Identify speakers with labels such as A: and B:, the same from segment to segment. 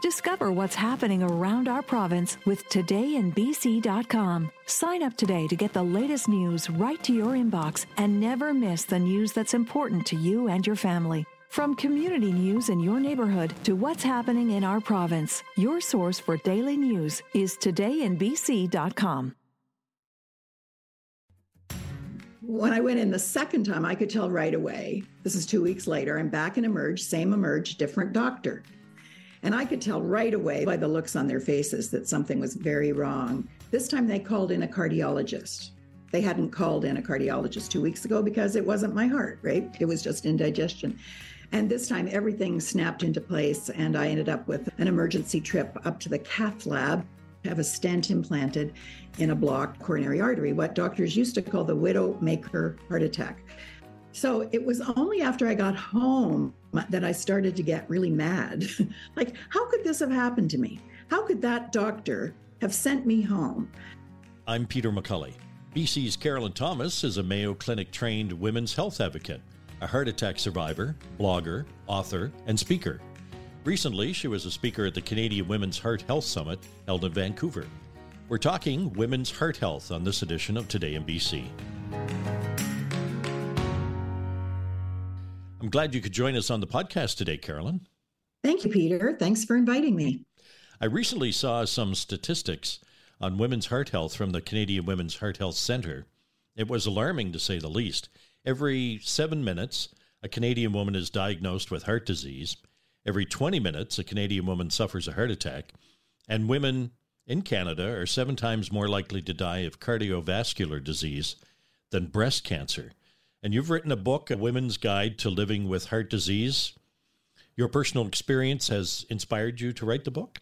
A: Discover what's happening around our province with todayinbc.com. Sign up today to get the latest news right to your inbox and never miss the news that's important to you and your family. From community news in your neighborhood to what's happening in our province, your source for daily news is todayinbc.com.
B: When I went in the second time, I could tell right away. This is two weeks later. I'm back in Emerge, same Emerge, different doctor. And I could tell right away by the looks on their faces that something was very wrong. This time they called in a cardiologist. They hadn't called in a cardiologist two weeks ago because it wasn't my heart, right? It was just indigestion. And this time everything snapped into place, and I ended up with an emergency trip up to the cath lab to have a stent implanted in a blocked coronary artery, what doctors used to call the widowmaker heart attack. So it was only after I got home that I started to get really mad. like, how could this have happened to me? How could that doctor have sent me home?
C: I'm Peter McCully. BC's Carolyn Thomas is a Mayo Clinic trained women's health advocate, a heart attack survivor, blogger, author, and speaker. Recently, she was a speaker at the Canadian Women's Heart Health Summit held in Vancouver. We're talking women's heart health on this edition of Today in BC. I'm glad you could join us on the podcast today, Carolyn.
B: Thank you, Peter. Thanks for inviting me.
C: I recently saw some statistics on women's heart health from the Canadian Women's Heart Health Centre. It was alarming to say the least. Every seven minutes, a Canadian woman is diagnosed with heart disease. Every 20 minutes, a Canadian woman suffers a heart attack. And women in Canada are seven times more likely to die of cardiovascular disease than breast cancer. And you've written a book, A Women's Guide to Living with Heart Disease. Your personal experience has inspired you to write the book?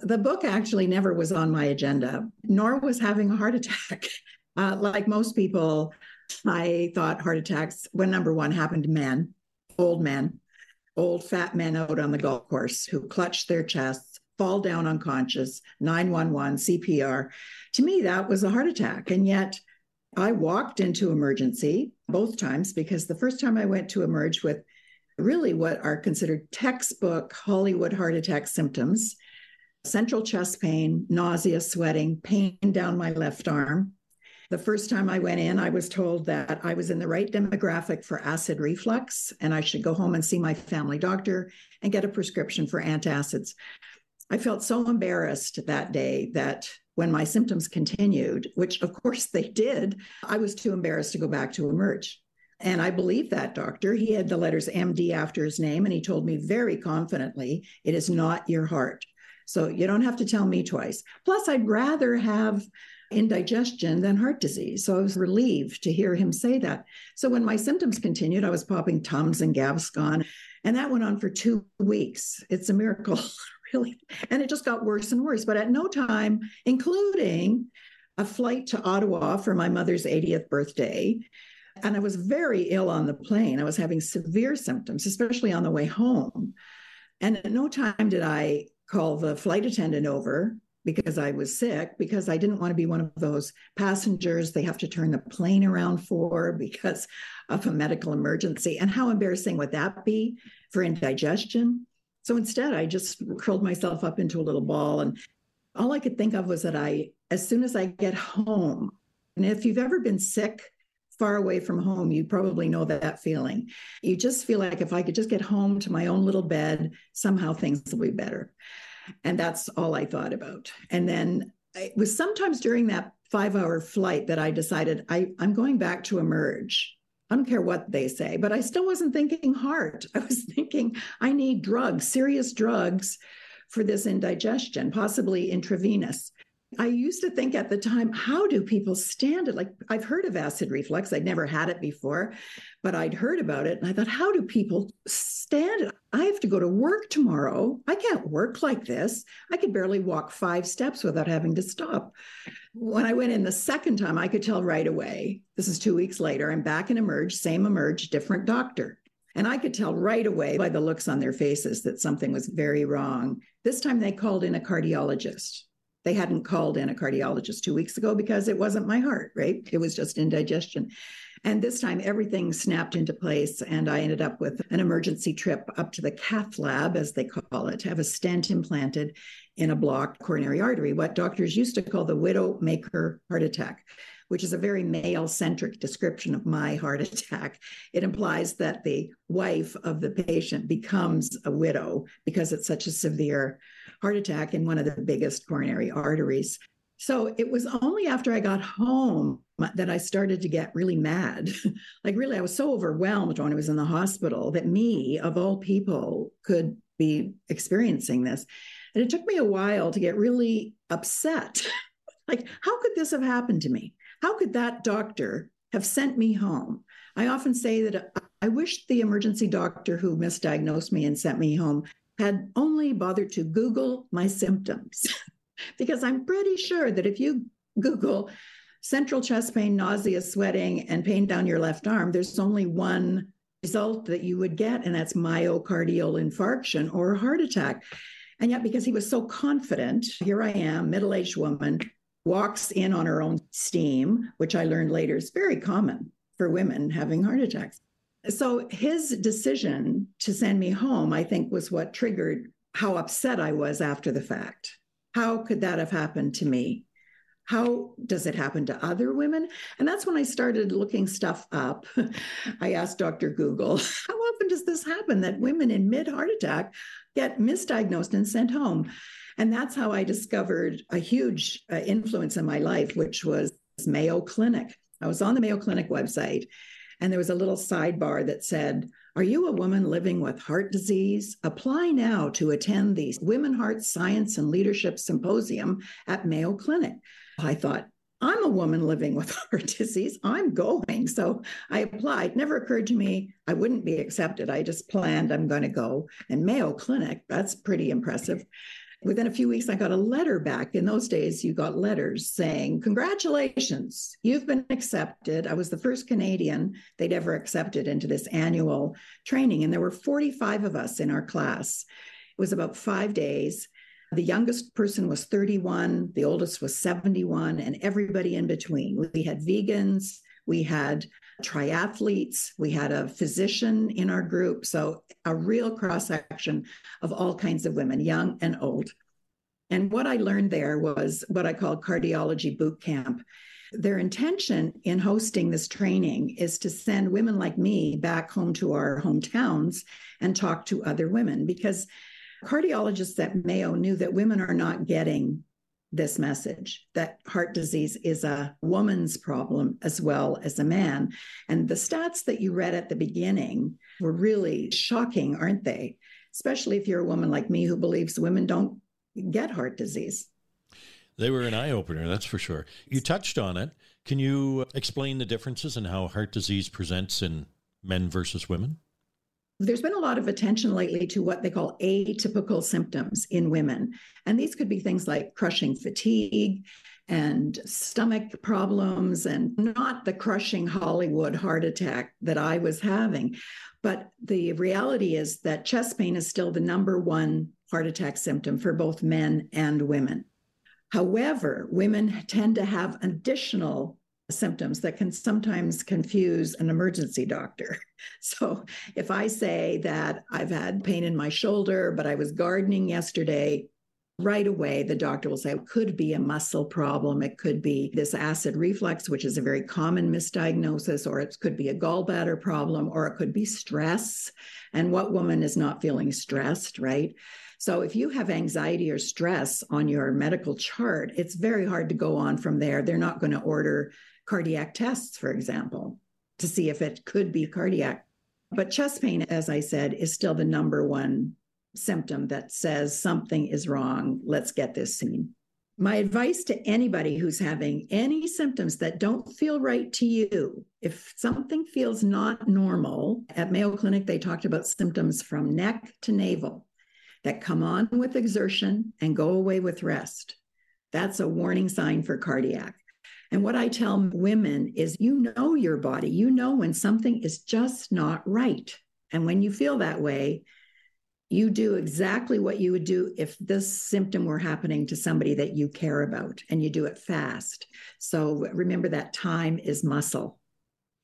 B: The book actually never was on my agenda, nor was having a heart attack. Uh, like most people, I thought heart attacks, when number one, happened to men, old men, old fat men out on the golf course who clutch their chests, fall down unconscious, 911, CPR. To me, that was a heart attack. And yet, I walked into emergency both times because the first time I went to emerge with really what are considered textbook Hollywood heart attack symptoms central chest pain, nausea, sweating, pain down my left arm. The first time I went in, I was told that I was in the right demographic for acid reflux and I should go home and see my family doctor and get a prescription for antacids. I felt so embarrassed that day that when my symptoms continued, which of course they did, I was too embarrassed to go back to emerge. And I believe that doctor. He had the letters MD after his name, and he told me very confidently, it is not your heart. So you don't have to tell me twice. Plus, I'd rather have indigestion than heart disease. So I was relieved to hear him say that. So when my symptoms continued, I was popping Tums and Gaviscon, and that went on for two weeks. It's a miracle, really. And it just got worse and worse. But at no time, including a flight to Ottawa for my mother's 80th birthday, and I was very ill on the plane. I was having severe symptoms, especially on the way home. And at no time did I call the flight attendant over because I was sick, because I didn't want to be one of those passengers they have to turn the plane around for because of a medical emergency. And how embarrassing would that be for indigestion? So instead, I just curled myself up into a little ball. And all I could think of was that I, as soon as I get home, and if you've ever been sick, far away from home, you probably know that, feeling. You just feel like if I could just get home to my own little bed, somehow things will be better. And that's all I thought about. And then it was sometimes during that five hour flight that I decided I, I'm going back to emerge. I don't care what they say, but I still wasn't thinking heart. I was thinking I need drugs, serious drugs for this indigestion, possibly intravenous. I used to think at the time, how do people stand it? Like, I've heard of acid reflux. I'd never had it before, but I'd heard about it. And I thought, how do people stand it? I have to go to work tomorrow. I can't work like this. I could barely walk five steps without having to stop. When I went in the second time, I could tell right away. This is two weeks later. I'm back in Emerge, same Emerge, different doctor. And I could tell right away by the looks on their faces that something was very wrong. This time they called in a cardiologist they hadn't called in a cardiologist two weeks ago because it wasn't my heart, right? It was just indigestion. And this time everything snapped into place, and I ended up with an emergency trip up to the cath lab, as they call it, to have a stent implanted in a blocked coronary artery, what doctors used to call the widow maker heart attack which is a very male centric description of my heart attack. It implies that the wife of the patient becomes a widow because it's such a severe heart attack in one of the biggest coronary arteries. So it was only after I got home that I started to get really mad. like, really, I was so overwhelmed when I was in the hospital that me, of all people, could be experiencing this. And it took me a while to get really upset. like, how could this have happened to me? How could that doctor have sent me home? I often say that uh, I wish the emergency doctor who misdiagnosed me and sent me home had only bothered to Google my symptoms. because I'm pretty sure that if you Google central chest pain, nausea, sweating, and pain down your left arm, there's only one result that you would get, and that's myocardial infarction or heart attack. And yet, because he was so confident, here I am, middle aged woman, walks in on her own steam, which I learned later is very common for women having heart attacks. So his decision to send me home, I think, was what triggered how upset I was after the fact. How could that have happened to me? How does it happen to other women? And that's when I started looking stuff up. I asked Dr. Google, how often does this happen that women in mid heart attack get misdiagnosed and sent home? And that's how I discovered a huge uh, influence in my life, which was Mayo Clinic. I was on the Mayo Clinic website, and there was a little sidebar that said, Are you a woman living with heart disease? Apply now to attend the Women Heart Science and Leadership Symposium at Mayo Clinic. I thought, I'm a woman living with heart disease. I'm going. So I applied. Never occurred to me I wouldn't be accepted. I just planned I'm going to go. And Mayo Clinic, that's pretty impressive within a few weeks, I got a letter back. In those days, you got letters saying, Congratulations, you've been accepted. I was the first Canadian they'd ever accepted into this annual training. And there were 45 of us in our class. It was about five days. The youngest person was 31, the oldest was 71, and everybody in between. We had vegans, we had triathletes, we had a physician in our group. So, a real cross section of all kinds of women, young and old. And what I learned there was what I call cardiology boot camp. Their intention in hosting this training is to send women like me back home to our hometowns and talk to other women because cardiologists at Mayo knew that women are not getting this message that heart disease is a woman's problem as well as a man. And the stats that you read at the beginning were really shocking, aren't they? Especially if you're a woman like me who believes women don't get heart disease.
C: They were an eye opener, that's for sure. You touched on it. Can you explain the differences in how heart disease presents in men versus women?
B: There's been a lot of attention lately to what they call atypical symptoms in women. And these could be things like crushing fatigue and stomach problems, and not the crushing Hollywood heart attack that I was having. But the reality is that chest pain is still the number one heart attack symptom for both men and women. However, women tend to have additional symptoms that can sometimes confuse an emergency doctor. So if I say that I've had pain in my shoulder, but I was gardening yesterday, right away the doctor will say it could be a muscle problem. It could be this acid reflux, which is a very common misdiagnosis, or it could be a gallbladder problem, or it could be stress. And what woman is not feeling stressed, right? So if you have anxiety or stress on your medical chart, it's very hard to go on from there. They're not going to order cardiac tests, for example, to see if it could be cardiac. But chest pain, as I said, is still the number one symptom that says something is wrong. Let's get this seen. My advice to anybody who's having any symptoms that don't feel right to you, if something feels not normal, at Mayo Clinic, they talked about symptoms from neck to navel that come on with exertion and go away with rest. That's a warning sign for cardiac. And what I tell women is you know your body, you know when something is just not right. And when you feel that way, you do exactly what you would do if this symptom were happening to somebody that you care about, and you do it fast. So remember that time is muscle.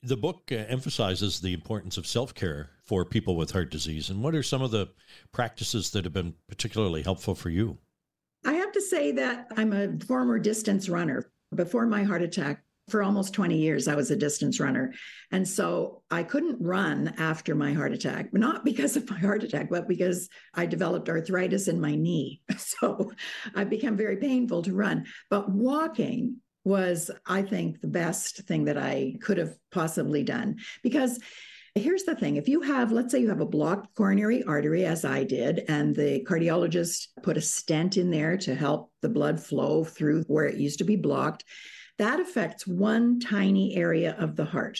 C: The book uh, emphasizes the importance of self care for people with heart disease. And what are some of the practices that have been particularly helpful for you?
B: I have to say that I'm a former distance runner. Before my heart attack, for almost 20 years, I was a distance runner. And so I couldn't run after my heart attack, not because of my heart attack, but because I developed arthritis in my knee. So I became very painful to run. But walking was, I think, the best thing that I could have possibly done. Because here's the thing if you have, let's say you have a blocked coronary artery, as I did, and the cardiologist put a stent in there to help the blood flow through where it used to be blocked, that affects one tiny area of the heart.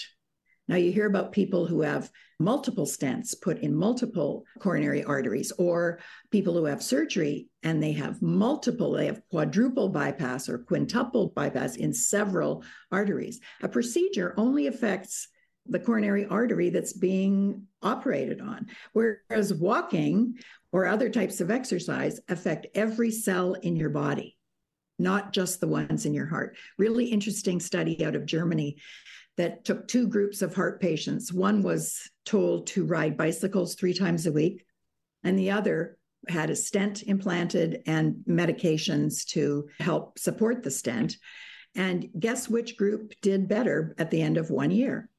B: Now, you hear about people who have multiple stents put in multiple coronary arteries, or people who have surgery and they have multiple, they have quadruple bypass or quintuple bypass in several arteries. A procedure only affects the coronary artery that's being operated on, whereas walking or other types of exercise affect every cell in your body not just the ones in your heart. Really interesting study out of Germany that took two groups of heart patients. One was told to ride bicycles three times a week, and the other had a stent implanted and medications to help support the stent. And guess which group did better at the end of one year?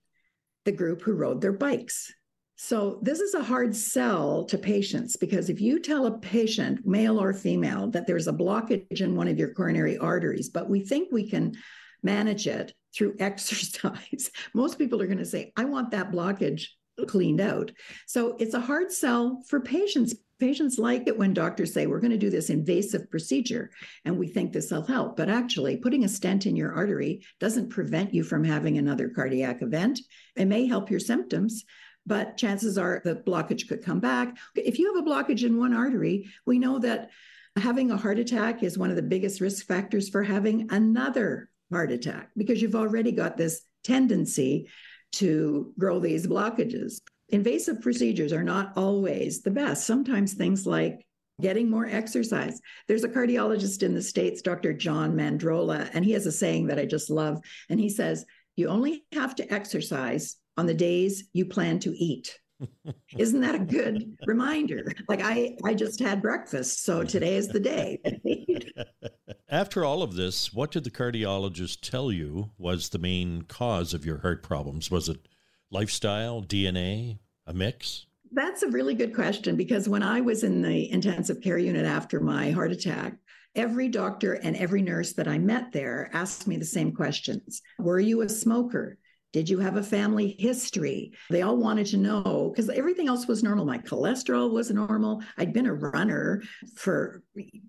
B: The group who rode their bikes. So, this is a hard sell to patients because if you tell a patient, male or female, that there's a blockage in one of your coronary arteries, but we think we can manage it through exercise, most people are going to say, I want that blockage cleaned out. So it's a hard sell for patients. Patients like it when doctors say, We're going to do this invasive procedure and we think this will help. But actually, putting a stent in your artery doesn't prevent you from having another cardiac event. It may help your symptoms, but chances are the blockage could come back. If you have a blockage in one artery, we know that having a heart attack is one of the biggest risk factors for having another heart attack because you've already got this tendency to grow these blockages. Invasive procedures are not always the best. Sometimes things like getting more exercise. There's a cardiologist in the States, Dr. John Mandrola, and he has a saying that I just love. And he says, You only have to exercise on the days you plan to eat. Isn't that a good reminder? Like I I just had breakfast, so today is the day.
C: After all of this, what did the cardiologist tell you was the main cause of your heart problems? Was it lifestyle, DNA, a mix?
B: That's a really good question because when I was in the intensive care unit after my heart attack, every doctor and every nurse that I met there asked me the same questions. Were you a smoker? Did you have a family history? They all wanted to know because everything else was normal. My cholesterol was normal. I'd been a runner for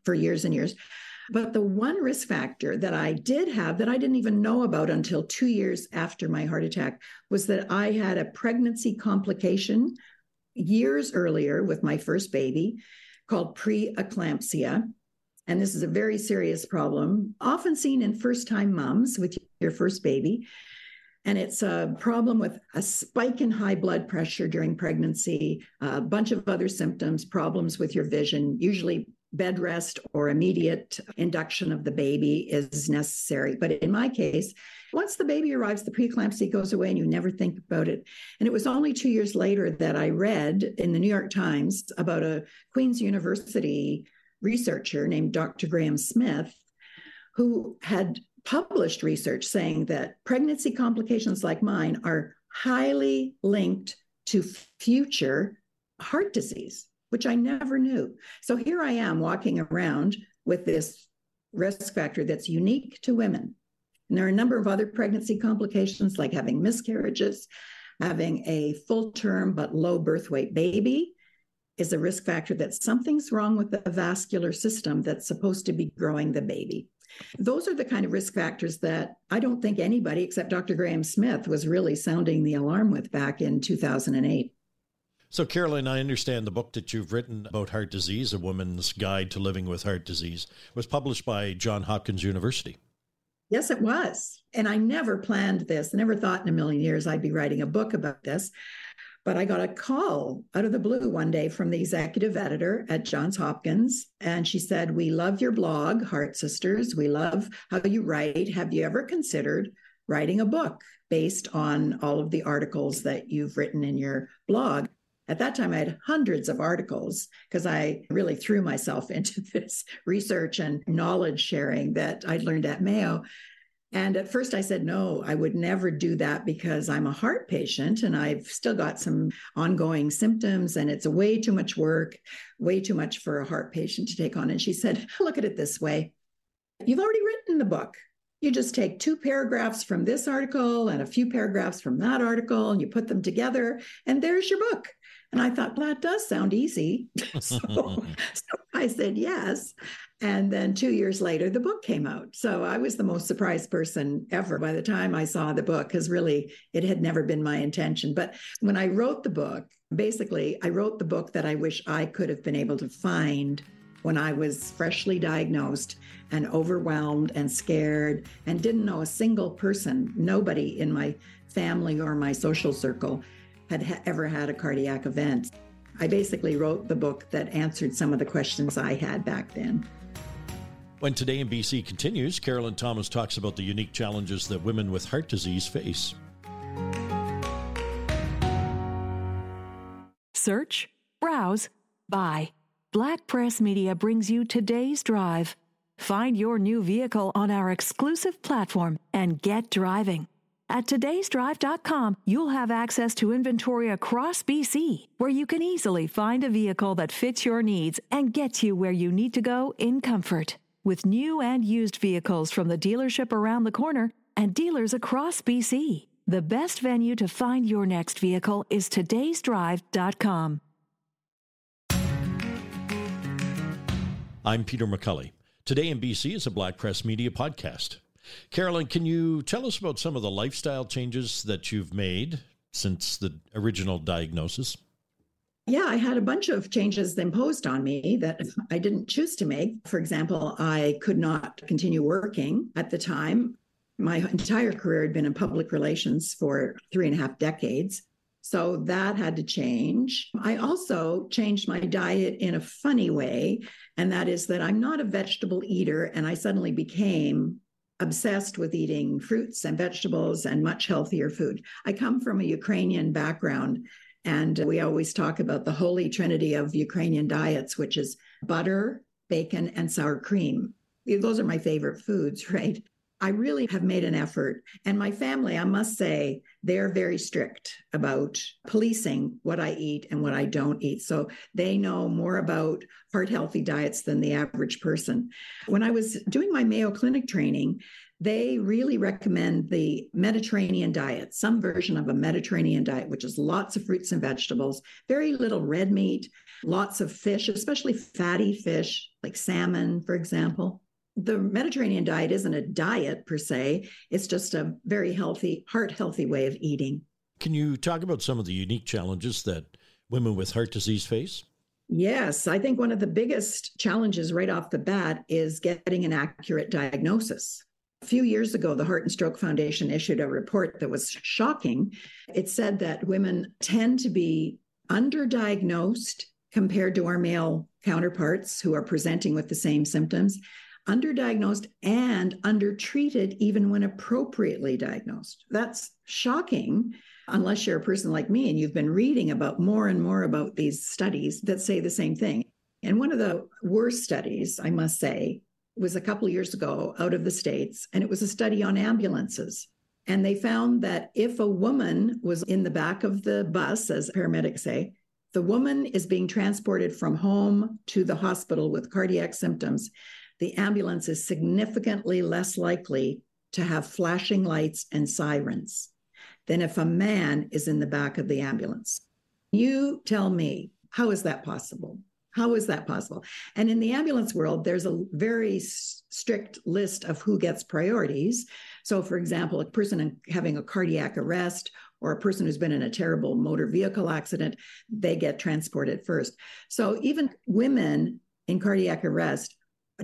B: for years and years. But the one risk factor that I did have that I didn't even know about until 2 years after my heart attack was that I had a pregnancy complication years earlier with my first baby called preeclampsia. And this is a very serious problem, often seen in first time moms with your first baby. And it's a problem with a spike in high blood pressure during pregnancy, a bunch of other symptoms, problems with your vision, usually bed rest or immediate induction of the baby is necessary. But in my case, once the baby arrives, the preeclampsia goes away and you never think about it. And it was only two years later that I read in the New York Times about a Queen's University researcher named Dr. Graeme Smith who had published research saying that pregnancy complications like mine are highly linked to future heart disease, which I never knew. So here I am walking around with this risk factor that's unique to women. And there are a number of other pregnancy complications like having miscarriages, having a full term but low birth weight baby is a risk factor that something's wrong with the vascular system that's supposed to be growing the baby. Those are the kind of risk factors that I don't think anybody except Dr. Graeme Smith was really sounding the alarm with back in 2008.
C: So, Carolyn, I understand the book that you've written about heart disease, A Woman's Guide to Living with Heart Disease, was published by Johns Hopkins University.
B: Yes, it was. And I never planned this. I never thought in a million years I'd be writing a book about this. But I got a call out of the blue one day from the executive editor at Johns Hopkins. And she said, We love your blog, Heart Sisters. We love how you write. Have you ever considered writing a book based on all of the articles that you've written in your blog. At that time, I had hundreds of articles because I really threw myself into this research and knowledge sharing that I'd learned at Mayo. And at first I said, no, I would never do that because I'm a heart patient and I've still got some ongoing symptoms and it's way too much work, way too much for a heart patient to take on. And she said, look at it this way you've already written the book. You just take two paragraphs from this article and a few paragraphs from that article and you put them together, and there's your book. And I thought, well, that does sound easy. so, so I said yes. And then two years later, the book came out. So I was the most surprised person ever by the time I saw the book, because really it had never been my intention. But when I wrote the book, basically, I wrote the book that I wish I could have been able to find when I was freshly diagnosed and overwhelmed and scared and didn't know a single person, nobody in my family or my social circle had ha- ever had a cardiac event. I basically wrote the book that answered some of the questions I had back then.
C: When Today in BC continues, Carolyn Thomas talks about the unique challenges that women with heart disease face.
A: Search, browse, buy. Black Press Media brings you today's drive. Find your new vehicle on our exclusive platform and get driving. At today'sdrive.com, you'll have access to inventory across BC, where you can easily find a vehicle that fits your needs and gets you where you need to go in comfort with new and used vehicles from the dealership around the corner and dealers across BC. The best venue to find your next vehicle is today'sdrive.com.
C: I'm Peter McCully. Today in BC is a Black Press Media podcast. Carolyn, can you tell us about some of the lifestyle changes that you've made since the original diagnosis?
B: Yeah, I had a bunch of changes imposed on me that I didn't choose to make. For example, I could not continue working at the time. My entire career had been in public relations for three and a half decades. So that had to change. I also changed my diet in a funny way, and that is that I'm not a vegetable eater, and I suddenly became obsessed with eating fruits and vegetables and much healthier food. I come from a Ukrainian background, and we always talk about the holy trinity of Ukrainian diets, which is butter, bacon, and sour cream. Those are my favorite foods, right? I really have made an effort. And my family, I must say, they're very strict about policing what I eat and what I don't eat. So they know more about heart healthy diets than the average person. When I was doing my Mayo Clinic training, they really recommend the Mediterranean diet, some version of a Mediterranean diet, which is lots of fruits and vegetables, very little red meat, lots of fish, especially fatty fish like salmon, for example. The Mediterranean diet isn't a diet per se, it's just a very healthy, heart healthy way of eating.
C: Can you talk about some of the unique challenges that women with heart disease face?
B: Yes, I think one of the biggest challenges right off the bat is getting an accurate diagnosis. A few years ago, the Heart and Stroke Foundation issued a report that was shocking. It said that women tend to be underdiagnosed compared to our male counterparts who are presenting with the same symptoms, underdiagnosed and undertreated even when appropriately diagnosed. That's shocking unless you're a person like me and you've been reading about more and more about these studies that say the same thing. And one of the worst studies, I must say, was a couple years ago out of the States, and it was a study on ambulances. And they found that if a woman was in the back of the bus, as paramedics say, the woman is being transported from home to the hospital with cardiac symptoms, the ambulance is significantly less likely to have flashing lights and sirens than if a man is in the back of the ambulance. You tell me, how is that possible? How is that possible? And in the ambulance world, there's a very strict list of who gets priorities. So, for example, a person having a cardiac arrest or a person who's been in a terrible motor vehicle accident, they get transported first. So, even women in cardiac arrest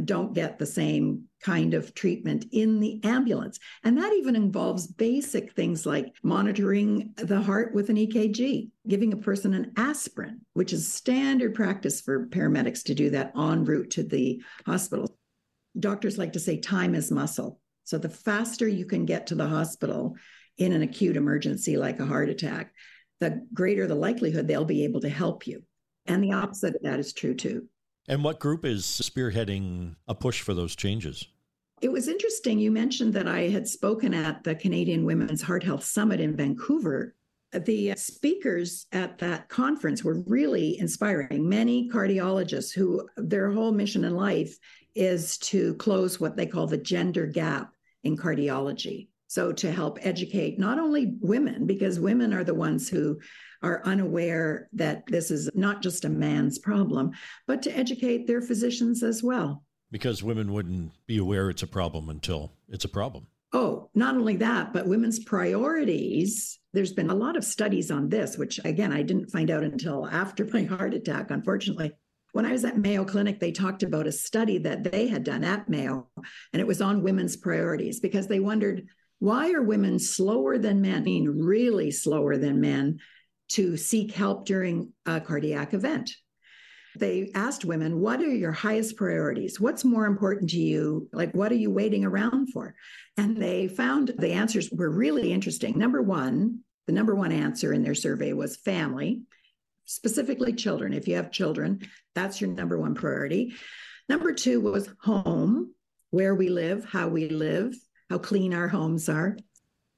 B: don't get the same kind of treatment in the ambulance. And that even involves basic things like monitoring the heart with an EKG, giving a person an aspirin, which is standard practice for paramedics to do that en route to the hospital. Doctors like to say time is muscle. So the faster you can get to the hospital in an acute emergency like a heart attack, the greater the likelihood they'll be able to help you. And the opposite of that is true too.
C: And what group is spearheading a push for those changes?
B: It was interesting. You mentioned that I had spoken at the Canadian Women's Heart Health Summit in Vancouver. The speakers at that conference were really inspiring. Many cardiologists who their whole mission in life is to close what they call the gender gap in cardiology. So, to help educate not only women, because women are the ones who are unaware that this is not just a man's problem, but to educate their physicians as well.
C: Because women wouldn't be aware it's a problem until it's a problem.
B: Oh, not only that, but women's priorities. There's been a lot of studies on this, which again, I didn't find out until after my heart attack, unfortunately. When I was at Mayo Clinic, they talked about a study that they had done at Mayo, and it was on women's priorities because they wondered why are women slower than men, I mean, really slower than men, to seek help during a cardiac event? They asked women, What are your highest priorities? What's more important to you? Like, what are you waiting around for? And they found the answers were really interesting. Number one, the number one answer in their survey was family, specifically children. If you have children, that's your number one priority. Number two was home, where we live, how we live, how clean our homes are.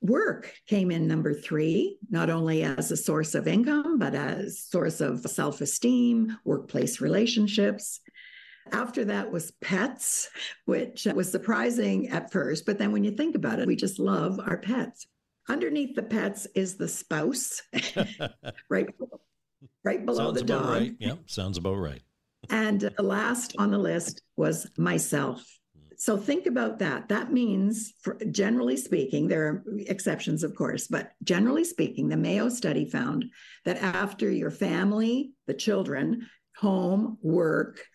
B: Work came in number three, not only as a source of income, but as source of self-esteem, workplace relationships. After that was pets, which was surprising at first, but then when you think about it, we just love our pets. Underneath the pets is the spouse, right, right below
C: sounds
B: the dog.
C: Right. Yeah, sounds about right.
B: and the last on the list was myself. So think about that. That means, for, generally speaking, there are exceptions, of course, but generally speaking, the Mayo study found that after your family, the children, home, work,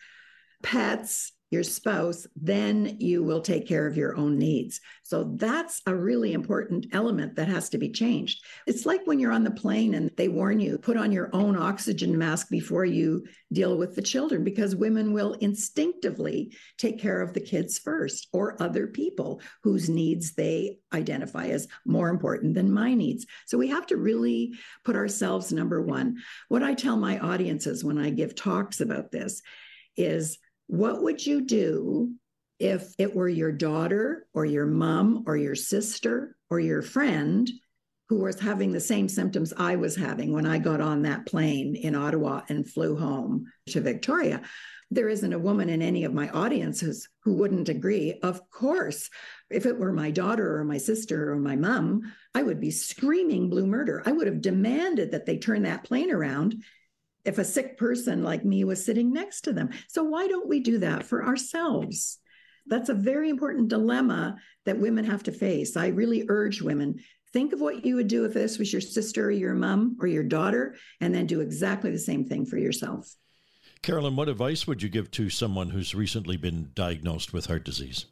B: pets, your spouse, then you will take care of your own needs. So that's a really important element that has to be changed. It's like when you're on the plane and they warn you, put on your own oxygen mask before you deal with the children, because women will instinctively take care of the kids first or other people whose needs they identify as more important than my needs. So we have to really put ourselves number one. What I tell my audiences when I give talks about this is what would you do if it were your daughter or your mom or your sister or your friend who was having the same symptoms I was having when I got on that plane in Ottawa and flew home to Victoria? There isn't a woman in any of my audiences who wouldn't agree. Of course, if it were my daughter or my sister or my mom, I would be screaming blue murder. I would have demanded that they turn that plane around if a sick person like me was sitting next to them. So, why don't we do that for ourselves? That's a very important dilemma that women have to face. I really urge women think of what you would do if this was your sister or your mom or your daughter, and then do exactly the same thing for yourself.
C: Carolyn, what advice would you give to someone who's recently been diagnosed with heart disease?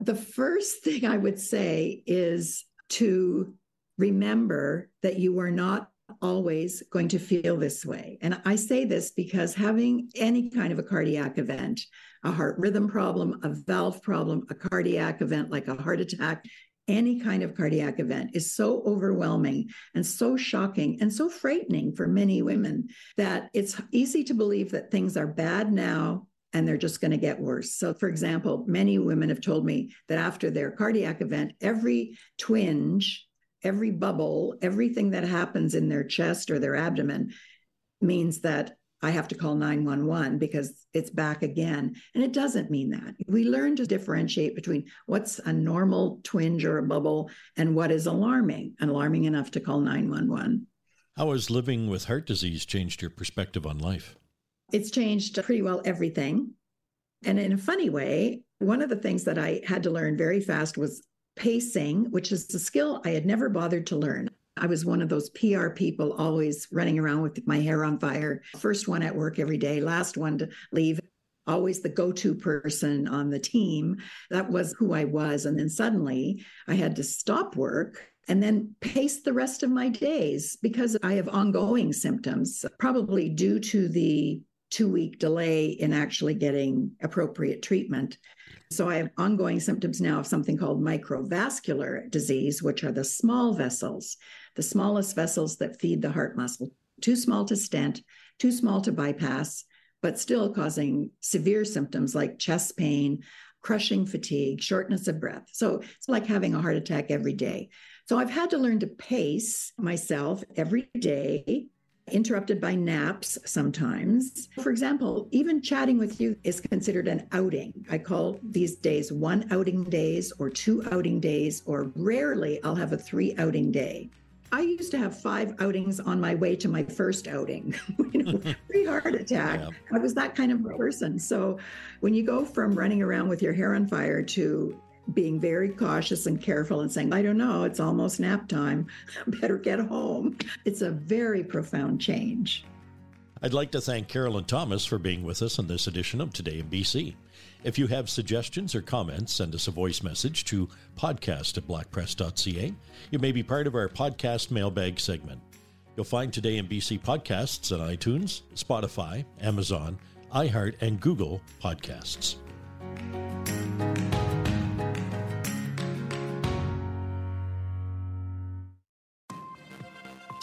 B: The first thing I would say is to remember that you are not always going to feel this way. And I say this because having any kind of a cardiac event, a heart rhythm problem, a valve problem, a cardiac event like a heart attack, any kind of cardiac event is so overwhelming and so shocking and so frightening for many women that it's easy to believe that things are bad now and they're just going to get worse. So, for example, many women have told me that after their cardiac event, every twinge every bubble, everything that happens in their chest or their abdomen means that I have to call 911 because it's back again. And it doesn't mean that. We learn to differentiate between what's a normal twinge or a bubble and what is alarming, alarming enough to call 911.
C: How has living with heart disease changed your perspective on life?
B: It's changed pretty well everything. And in a funny way, one of the things that I had to learn very fast was pacing, which is a skill I had never bothered to learn. I was one of those PR people always running around with my hair on fire. First one at work every day, last one to leave. Always the go to person on the team. That was who I was. And then suddenly I had to stop work and then pace the rest of my days because I have ongoing symptoms, probably due to the two week delay in actually getting appropriate treatment. So I have ongoing symptoms now of something called microvascular disease, which are the small vessels, the smallest vessels that feed the heart muscle, too small to stent, too small to bypass, but still causing severe symptoms like chest pain, crushing fatigue, shortness of breath. So it's like having a heart attack every day. So I've had to learn to pace myself every day, interrupted by naps sometimes. For example, even chatting with you is considered an outing. I call these days one outing days or two outing days, or rarely I'll have a three outing day. I used to have five outings on my way to my first outing, you know, pre heart attack. Yeah. I was that kind of person. So when you go from running around with your hair on fire to being very cautious and careful and saying, I don't know, it's almost nap time, better get home, it's a very profound change.
C: I'd like to thank Carolyn Thomas for being with us on this edition of Today in BC. If you have suggestions or comments, send us a voice message to podcast at blackpress.ca. You may be part of our podcast mailbag segment. You'll find Today in BC podcasts on iTunes, Spotify, Amazon, iHeart, and Google podcasts.